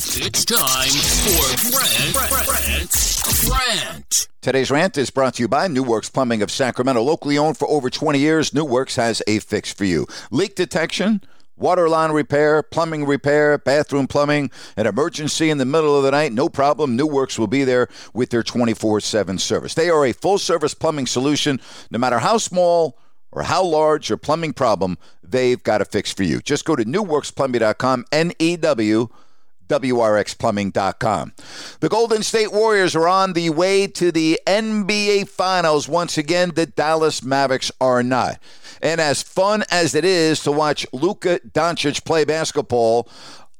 It's time for Grant's Rant. Today's rant is brought to you by New Works Plumbing of Sacramento. Locally owned for over 20 years, New Works has a fix for you. Leak detection, water line repair, plumbing repair, bathroom plumbing, an emergency in the middle of the night, no problem. New Works will be there with their 24 7 service. They are a full service plumbing solution. No matter how small or how large your plumbing problem, they've got a fix for you. Just go to newworksplumbing.com, N E W. WRXplumbing.com. The Golden State Warriors are on the way to the NBA Finals once again. The Dallas Mavericks are not. And as fun as it is to watch Luka Doncic play basketball,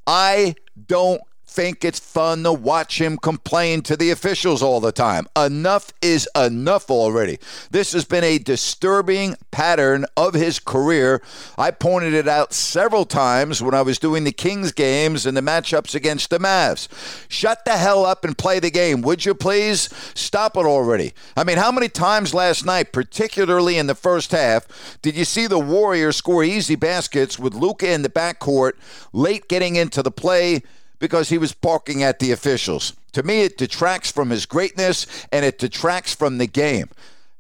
I don't think it's fun to watch him complain to the officials all the time. Enough is enough already. This has been a disturbing pattern of his career. I pointed it out several times when I was doing the Kings games and the matchups against the Mavs. Shut the hell up and play the game, would you please? Stop it already. I mean, how many times last night, particularly in the first half, did you see the Warriors score easy baskets with Luka in the backcourt late getting into the play? Because he was barking at the officials. To me, it detracts from his greatness and it detracts from the game.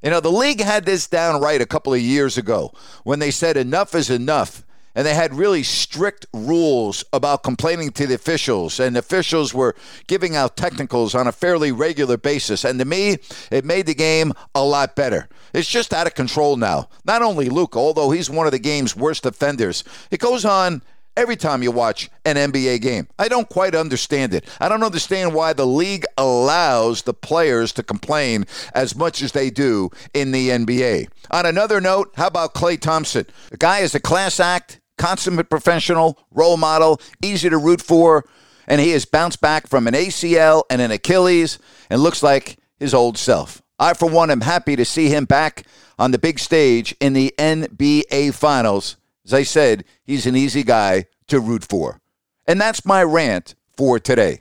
You know, the league had this down right a couple of years ago when they said enough is enough. And they had really strict rules about complaining to the officials, and officials were giving out technicals on a fairly regular basis. And to me, it made the game a lot better. It's just out of control now. Not only Luka, although he's one of the game's worst offenders, it goes on every time you watch an NBA game. I don't quite understand it. I don't understand why the league allows the players to complain as much as they do in the NBA. On another note, how about Klay Thompson? The guy is a class act, consummate professional, role model, easy to root for, and he has bounced back from an ACL and an Achilles and looks like his old self. I, for one, am happy to see him back on the big stage in the NBA Finals. As I said, he's an easy guy to root for. And that's my rant for today.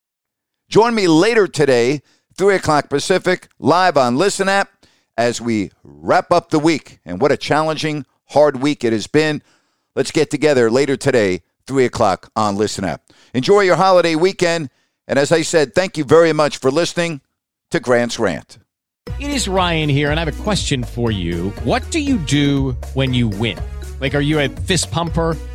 Join me later today, 3 o'clock Pacific, live on Listen App, as we wrap up the week. And what a challenging, hard week it has been. Let's get together later today, 3 o'clock on Listen App. Enjoy your holiday weekend. And as I said, thank you very much for listening to Grant's Rant. It is Ryan here, and I have a question for you. What do you do when you win? Like, are you a fist pumper?